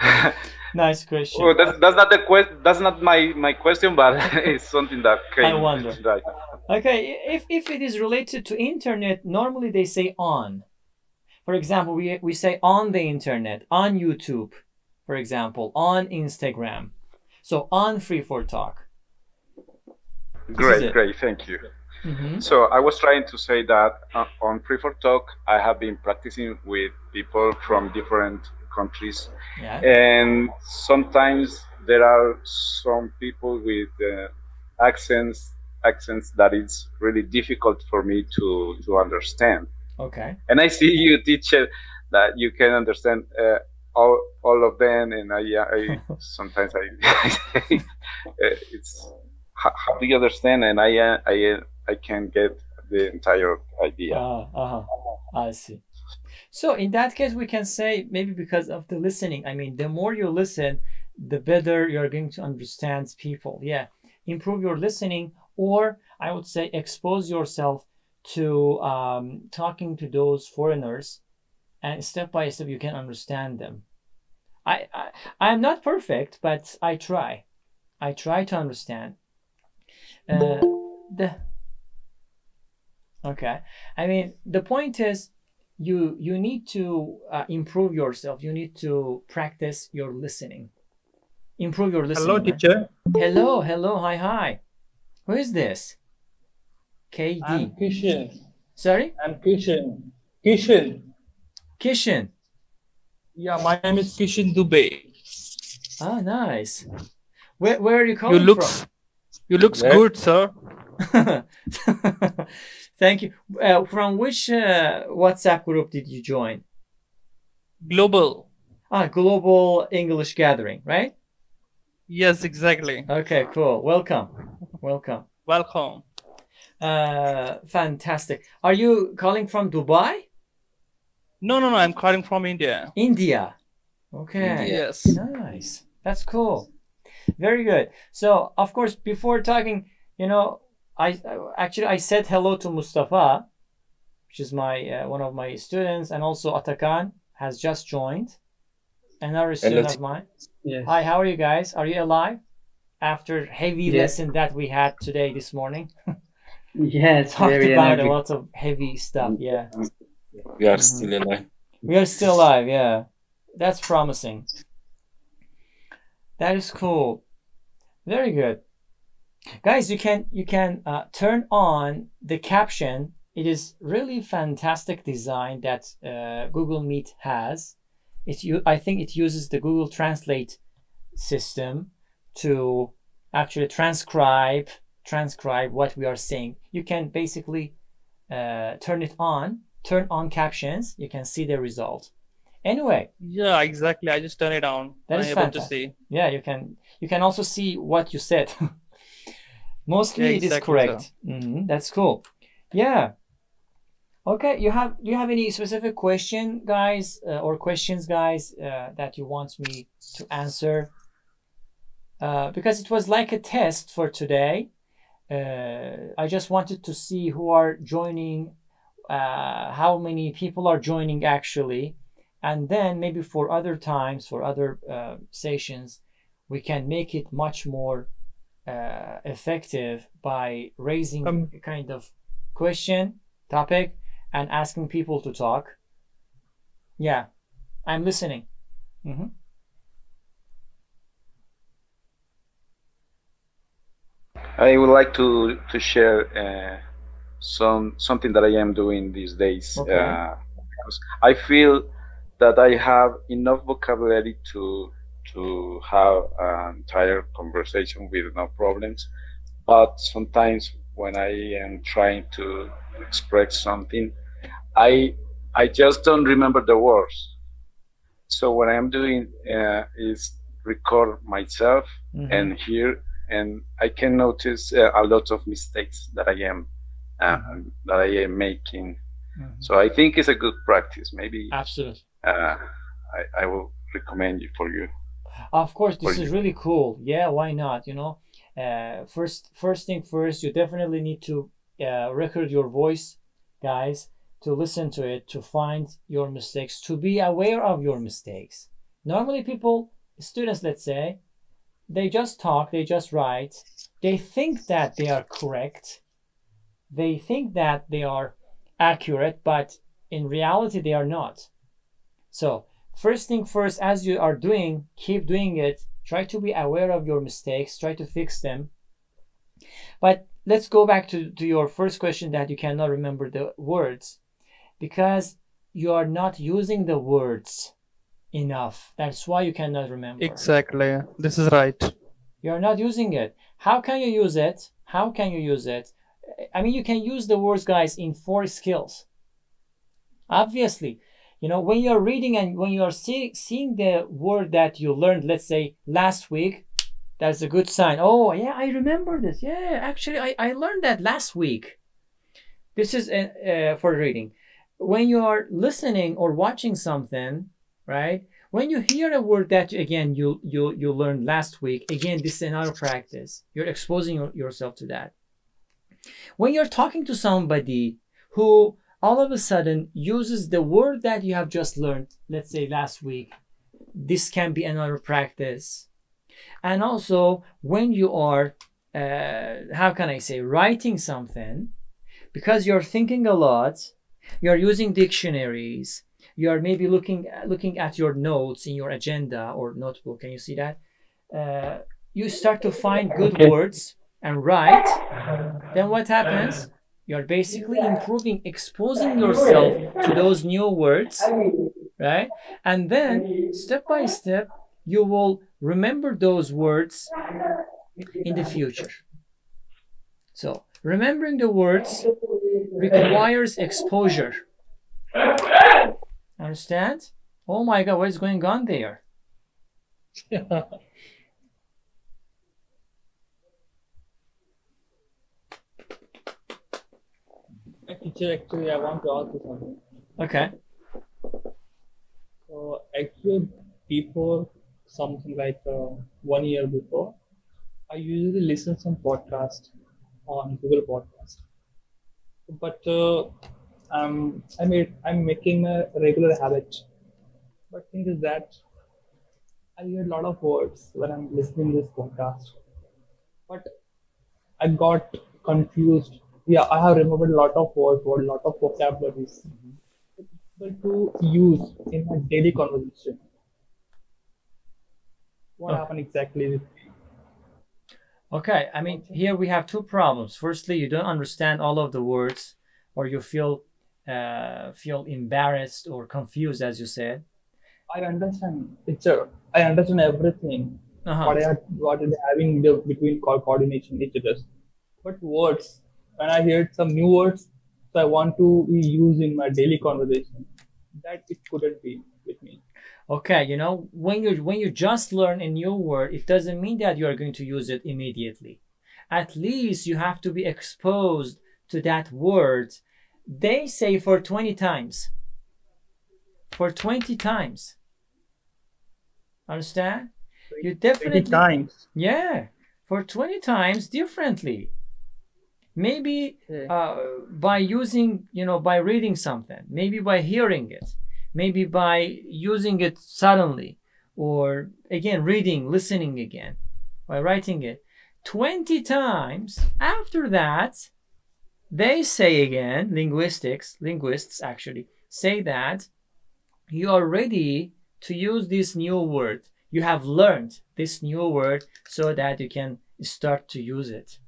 Nice question. well, that's, that's not the question. That's not my my question, but it's something that came I wonder. right. Okay, if, if it is related to internet, normally they say on. For example, we, we say on the internet, on YouTube, for example, on Instagram. So on Free for Talk. Great, great, thank you. hmm So I was trying to say that uh, on free for talk, I have been practicing with people from different countries Yeah. and sometimes there are some people with uh, accents accents that it's really difficult for me to to understand Okay. and i see you teacher that you can understand uh, all all of them and i, I sometimes i it's how, how do you understand and i i i can get the entire idea Uh, uh-huh. I see. So in that case, we can say maybe because of the listening. I mean, the more you listen, the better you're going to understand people. Yeah. Improve your listening, or I would say expose yourself to um, talking to those foreigners, and step by step you can understand them. I I am not perfect, but I try. I try to understand. Uh, the Okay. I mean, the point is you you need to uh, improve yourself. You need to practice your listening. Improve your listening. Hello, teacher. Hello, hello, hi, hi. Who is this? KD. I'm Kishan. Sorry? I'm Kishan. Kishan. Kishan. Yeah, my name is Kishan Dubey. Ah, nice. Where, where are you calling You look, from? You looks Where? good, sir. Thank you. Uh, from which uh, WhatsApp group did you join? Global. Ah, Global English Gathering, right? Yes, exactly. Okay, cool. Welcome. Welcome. Welcome. Uh, fantastic. Are you calling from Dubai? No, no, no. I'm calling from India. India. Okay. Yes. Nice. That's cool. Very good. So, of course, before talking, you know, I I- actually I said hello to Mustafa, which is my uh, one of my students, and also Atakan has just joined, another student of mine. Yes. Hi, how are you guys? Are you alive? After heavy Yes. lesson that we had today this morning, Yes, talked very about a lot of heavy stuff. Yeah. We are still alive. We are still alive, yeah. That's promising. That is cool. Very good. Guys, you can you can uh, turn on the caption. It is really fantastic design that uh, Google Meet has. It you I think it uses the Google Translate system to actually transcribe transcribe what we are saying. You can basically uh, turn it on, turn on captions. You can see the result. Anyway, Yeah, exactly. I just turn it on. That is able to fantastic. see. yeah, you can you can also see what you said. Mostly Yeah, it is exactly correct. Mhm, That's cool. Yeah. Okay, you have do you have any specific question, guys, uh, or questions, guys, uh, that you want me to answer? Uh, because it was like a test for today. Uh, I just wanted to see who are joining, uh, how many people are joining actually, and then maybe for other times, for other uh, sessions, we can make it much more uh, effective by raising Um, a kind of question, topic, and asking people to talk. Yeah, I'm listening. hmm I would like to to share uh, some something that I am doing these days Okay. uh, because I feel that I have enough vocabulary to to have an entire conversation with no problems. But sometimes when I am trying to express something, I I just don't remember the words. So what I am doing uh, is record myself Mhm. and hear, and I can notice uh, a lot of mistakes that I am uh, that I am making. Mhm. So I think it's a good practice. Maybe Absolutely. Uh, I, I will recommend it for you. Of course, this For is you. really cool. Yeah, why not? You know, uh, first first thing first, you definitely need to uh, record your voice, guys, to listen to it, to find your mistakes, to be aware of your mistakes. Normally, people, students, let's say, they just talk, they just write, they think that they are correct, they think that they are accurate, but in reality, they are not. So, first thing first, as you are doing, keep doing it. Try to be aware of your mistakes, try to fix them. But let's go back to, to your first question that you cannot remember the words because you are not using the words enough. That's why you cannot remember. Exactly. This is right. You're not using it. How can you use it? How can you use it? I mean, you can use the words, guys, in four skills. Obviously, you know, when you're reading and when you're see, seeing the word that you learned, let's say last week, that's a good sign. Oh, yeah, I remember this. Yeah, actually, I, I learned that last week. This is uh, uh, for reading. When you are listening or watching something, right? When you hear a word that again you you you learned last week, again this is another practice. You're exposing yourself to that. When you're talking to somebody who all of a sudden uses the word that you have just learned, let's say last week, this can be another practice. And also when you are uh, how can I say writing something, because you're thinking a lot, you're using dictionaries, you're maybe looking looking at your notes in your agenda or notebook. Can you see that? Uh, you start to find good words and write. Then what happens? You're basically improving, exposing yourself to those new words, right? And then step by step, you will remember those words in the future. So remembering the words requires exposure. Understand? Oh my god, what is going on there? Teacher, actually, I want to ask you something. Okay. So, actually, before something like uh, one year before, I usually listen some podcast on Google Podcast. But uh, I'm I made I'm making a regular habit. But thing is that I hear a lot of words when I'm listening this podcast. But I got confused. Yeah, I have remembered a lot of words, a lot of vocabularies but to use in my daily conversation. What Okay. happened exactly with me? Okay, I mean, here we have two problems. Firstly, you don't understand all of the words, or you feel uh, feel embarrassed or confused, as you said. I understand picture. I understand everything. Uh-huh. What I what is having the between co- coordination each other. But words, when I hear some new words, so I want to be used in my daily conversation. That it couldn't be with me. Okay, you know, when you when you just learn a new word, it doesn't mean that you are going to use it immediately. At least you have to be exposed to that word. They say for 20 times. For 20 times. Understand? You definitely times. Yeah, for 20 times differently. Maybe uh, by using, you know, by reading something, maybe by hearing it, maybe by using it suddenly, or again, reading, listening again, by writing it. 20 times after that, they say again, linguistics, linguists actually say that you are ready to use this new word. You have learned this new word so that you can start to use it.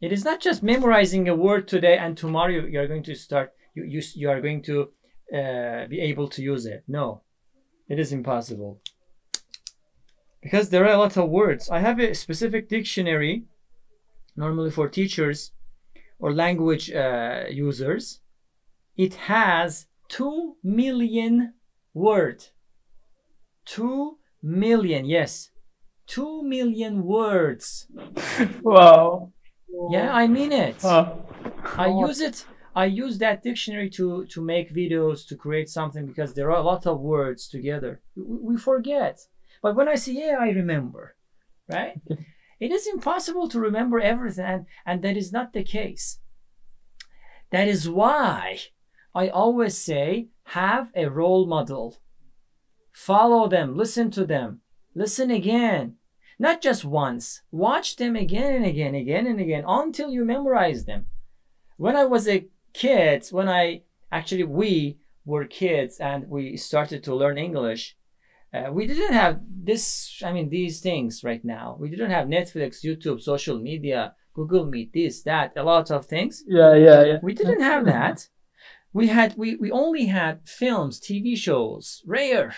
It is not just memorizing a word today and tomorrow you are going to start. You you, you are going to uh, be able to use it. No, it is impossible because there are a lot of words. I have a specific dictionary, normally for teachers or language uh, users. It has two million word. Two million, yes, two million words. Wow. Yeah, I mean it. Huh. I use it. I use that dictionary to to make videos to create something because there are a lot of words together. We, we forget, but when I say yeah, I remember, right? it is impossible to remember everything, and, and that is not the case. That is why I always say have a role model. Follow them, listen to them, listen again, not just once. Watch them again and again, again and again until you memorize them. When I was a kid, when I actually we were kids and we started to learn English, uh, we didn't have this. I mean, these things right now. We didn't have Netflix, YouTube, social media, Google Meet, this, that, a lot of things. Yeah, yeah, yeah. We didn't have that. We had we we only had films, TV shows, rare,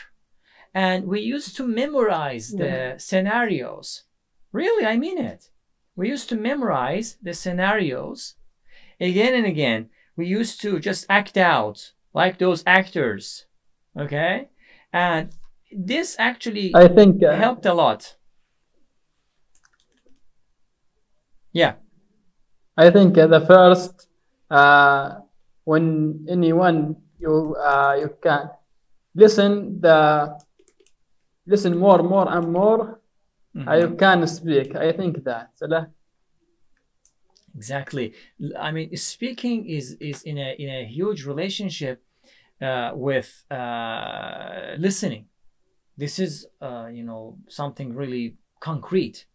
and we used to memorize the scenarios. Really, I mean it. We used to memorize the scenarios again and again. We used to just act out like those actors, okay? And this actually I think uh, helped a lot. Yeah. I think uh, the first uh, when anyone you uh, you can listen the listen more more and more uh, you can speak. I think that Exactly. I mean, speaking is is in a in a huge relationship uh, with uh, listening. This is uh, you know something really concrete.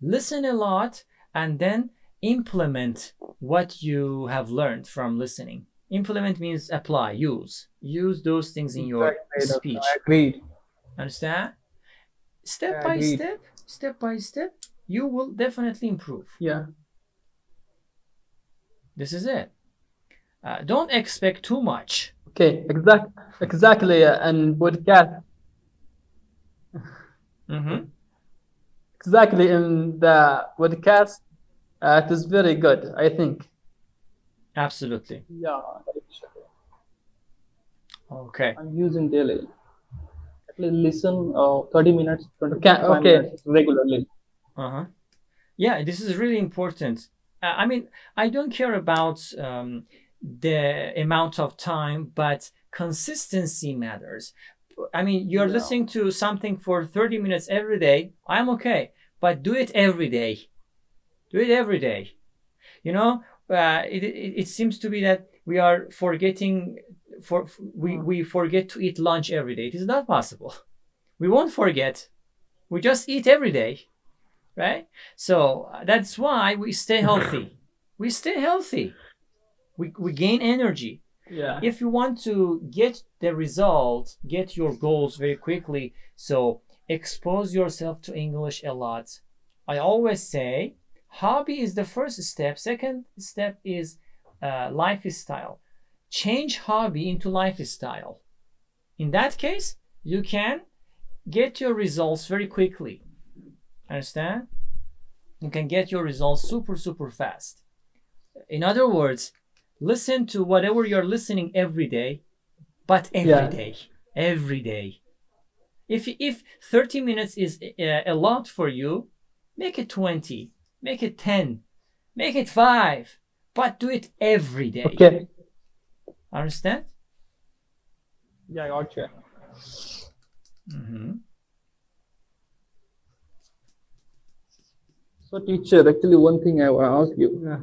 Listen a lot and then implement what you have learned from listening. Implement means apply, use. Use those things in your speech. I agree. Understand? Step by step, step by step, you will definitely improve. Yeah. This is it. Uh, don't expect too much. Okay. Exact. Exactly. uh, And podcast. Mm-hmm. Exactly in the podcast. Uh, it is very good. I think. Absolutely. Yeah, Okay. I'm using daily. Listen uh, 30 minutes, 25 Okay, minutes regularly. Uh-huh. Yeah, this is really important. Uh, I mean, I don't care about um, the amount of time, but consistency matters. I mean, you're Yeah. listening to something for 30 minutes every day. I'm okay, but do it every day. Do it every day. You know, uh, it, it, it seems to be that we are forgetting for we, we forget to eat lunch every day. It is not possible. We won't forget. We just eat every day right? So uh, that's why we stay healthy. we stay healthy. We, we gain energy. Yeah. If you want to get the result, get your goals very quickly, so expose yourself to English a lot. I always say hobby is the first step. Second step is uh, lifestyle. Change hobby into lifestyle. In that case, you can get your results very quickly. Understand? You can get your results super, super fast. In other words, listen to whatever you're listening every day, but every Yeah. day, Every day. If, if 30 minutes is a, a lot for you, make it 20, make it 10, make it 5, but do it every day. Okay. Understand? Yeah, I got you. Mm-hmm. So, teacher, actually, one thing I want to ask you. Yeah.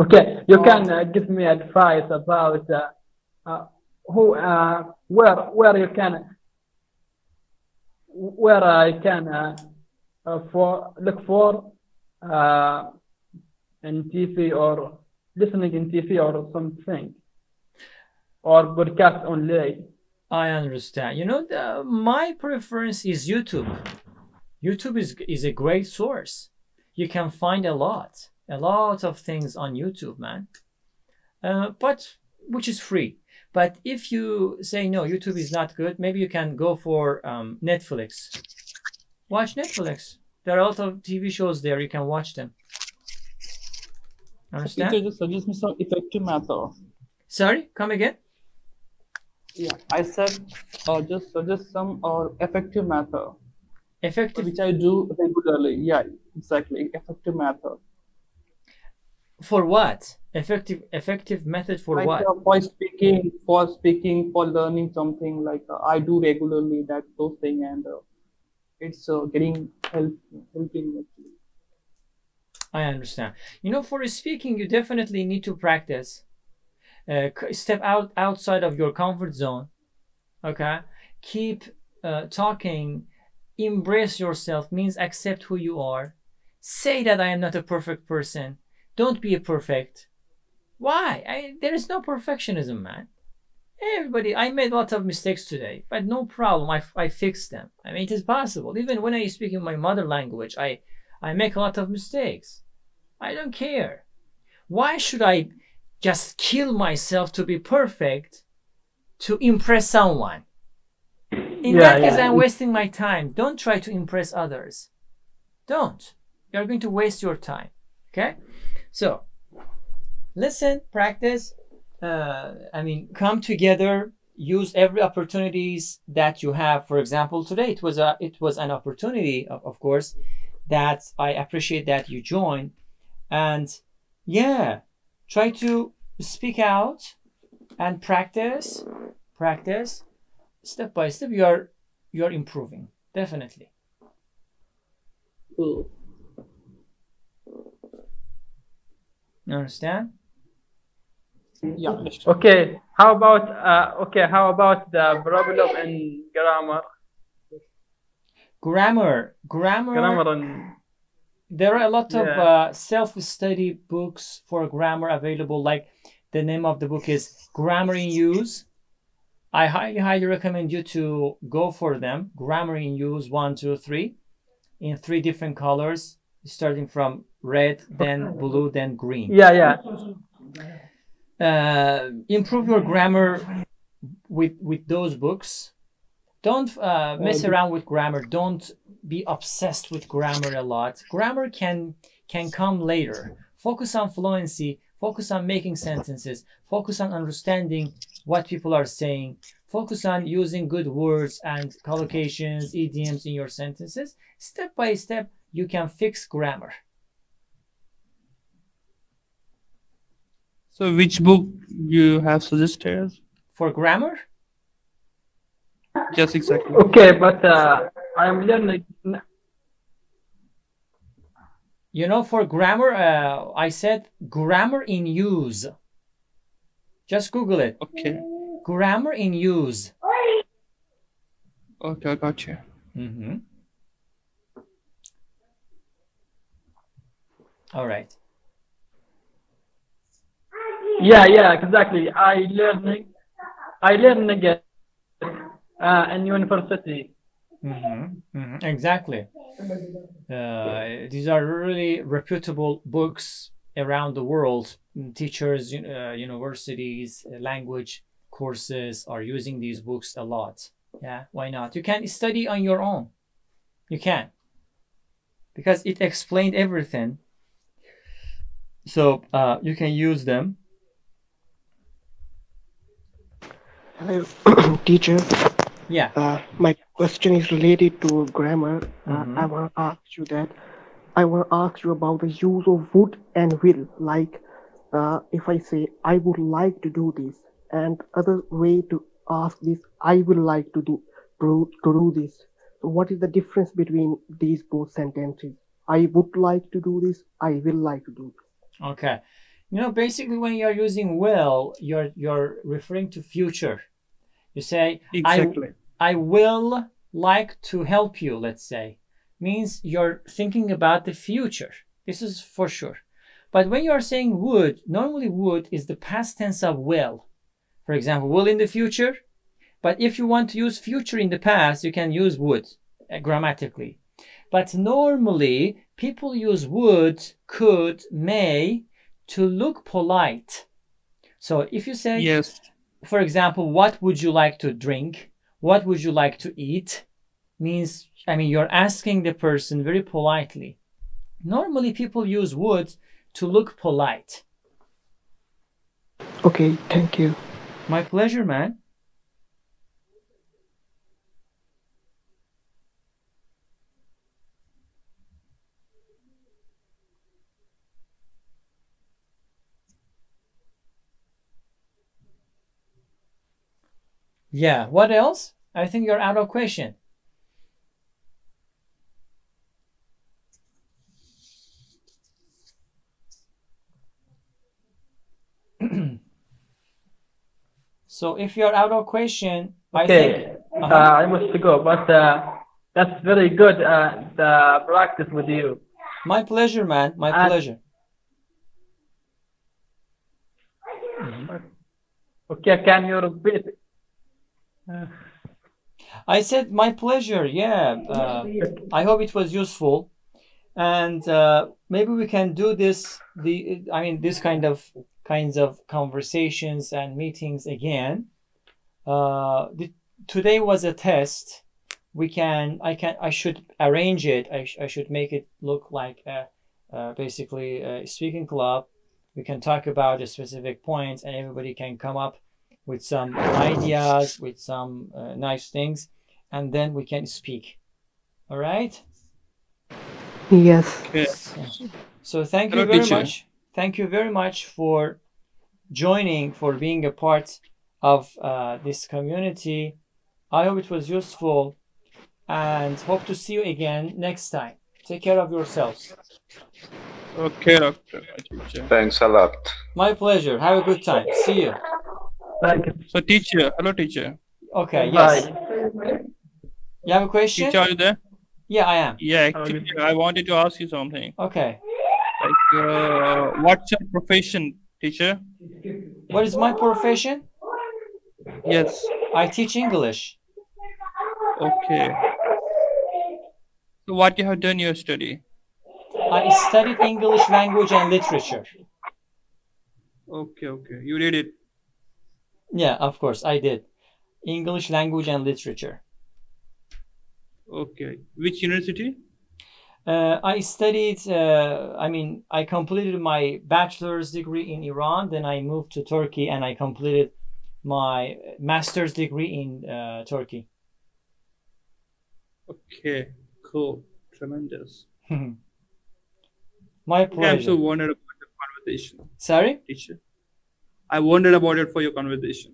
Okay, you can uh, give me advice about uh, uh, who, uh, where, where you can, where I can uh, uh, for look for uh, in TV or listening in TV or something, or broadcast only. I understand. You know, the, my preference is YouTube. YouTube is is a great source. You can find a lot. a lot of things on YouTube, man. Uh, but which is free. But if you say no, YouTube is not good, maybe you can go for um, Netflix. Watch Netflix. There are a lot of TV shows there. You can watch them. Teacher, Understand? just suggest me some effective method. Sorry, come again. Yeah, I said, uh, just suggest some uh, effective method, Effective which I do regularly. Yeah, exactly, effective method. for what? Effective effective method for like what? uh, for speaking, for speaking, for learning something. Like uh, I do regularly that those thing, and uh, it's uh, getting help helping actually. I understand. You know, for speaking, you definitely need to practice. Uh, step out outside of your comfort zone. Okay, keep uh, talking. Embrace yourself means accept who you are. Say that I am not a perfect person. Don't be a perfect. Why? I, there is no perfectionism, man. Everybody, I made a lot of mistakes today, but no problem. I, I fixed them. I mean, it is possible. Even when I speak in my mother language, I, I make a lot of mistakes. I don't care. Why should I just kill myself to be perfect to impress someone? In Yeah, that case, yeah. I'm wasting my time. Don't try to impress others. Don't. You're going to waste your time. Okay? So, listen, practice. Uh, I mean, come together. Use every opportunities that you have. For example, today it was a it was an opportunity, of, of course, that I appreciate that you joined. And yeah, try to speak out and practice, practice. Step by step, you are you are improving definitely. Cool. You understand? Yeah. Okay. How about uh, okay? How about the problem in grammar? Grammar, grammar. Grammar and There are a lot of Yeah. uh, self-study books for grammar available. Like the name of the book is Grammar in Use. I highly, highly recommend you to go for them. Grammar in Use one, two, three, in three different colors, starting from red, then blue, then green. yeah, yeah. uh, improve your grammar with with those books. Don't uh, mess around with grammar. Don't be obsessed with grammar a lot. Grammar can can come later. Focus on fluency. Focus on making sentences. Focus on understanding what people are saying. Focus on using good words and collocations, idioms in your sentences. Step by step, you can fix grammar. So, which book you have suggested? For grammar, Yes, exactly. Okay, but uh, I'm learning. You know, for grammar, uh, I said grammar in use. Just Google it. Okay. Grammar in use. Okay, I got you. Mm-hmm. All right. Yeah, yeah, exactly. I learning. I learning it uh, in university. Mm-hmm. Mm-hmm. Exactly. Uh, these are really reputable books around the world. Teachers, uh, universities, uh, language courses are using these books a lot. Yeah, why not? You can study on your own. You can. Because it explained everything. So uh, you can use them. Hello, teacher. Yeah. Uh, my question is related to grammar. Uh, Mhm. I want to ask you that. I want to ask you about the use of would and will. Like, uh, if I say I would like to do this, and other way to ask this, I will like to do to, to do this. So, what is the difference between these both sentences? I would like to do this. I will like to do this. Okay. You know, basically, when you're using will, you're you're referring to future. You say, Exactly. I, I will like to help you, let's say. Means you're thinking about the future. This is for sure. But when you're saying would, normally would is the past tense of will. For example, will in the future. But if you want to use future in the past, you can use would uh, grammatically. But normally, people use would, could, may to look polite. So if you say, Yes. For example, what would you like to drink? What would you like to eat? Means, I mean, you're asking the person very politely. Normally, people use would to look polite. Okay, thank you. My pleasure, man. Yeah, what else? I think you're out of question. so if you're out of question, I think uh, Uh-huh. I must go, but uh, that's very good uh, the practice with you. my pleasure, man. My And- pleasure. Okay, can you repeat? I said my pleasure. Yeah. Uh, I hope it was useful, and uh, maybe we can do this. The I mean, this kind of kinds of conversations and meetings again. Uh, the, today was a test. We can. I can. I should arrange it. I, sh- I should make it look like a, uh, basically a speaking club. We can talk about the specific points, and everybody can come up with some ideas, with some uh, nice things, and then we can speak. All right. Yes. Okay. So, so thank you very teacher. much. Thank you very much for joining, for being a part of uh, this community. I hope it was useful and hope to see you again next time. Take care of yourselves. Okay, doctor. Thanks a lot. My pleasure. Have a good time. See you. Thank you. So, teacher. Hello, teacher. Okay, yes. Bye. You have a question? Teacher, are you there? Yeah, I am. Yeah, actually, I wanted to ask you something. Okay. Like, uh, what's your profession, teacher? What is my profession? Yes. I teach English. Okay. So, what you have done your study? I studied English language and literature. Okay, okay. You did it. Yeah, of course, I did. English language and literature. Okay. Which university? Uh, I studied, uh, I mean, I completed my bachelor's degree in Iran, then I moved to Turkey and I completed my master's degree in uh, Turkey. Okay. Cool. Tremendous. my Okay, I'm so wondered about the conversation, Sorry? teacher. I wondered about it for your conversation.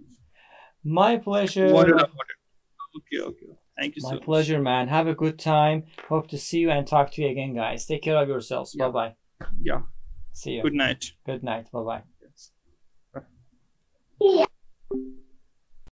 My pleasure. Wondered about it. Okay, okay. Thank you so My much. pleasure, man. Have a good time. Hope to see you and talk to you again, guys. Take care of yourselves. Yeah. Bye bye. Yeah. See you. Good night. Good night. Bye bye. Yes.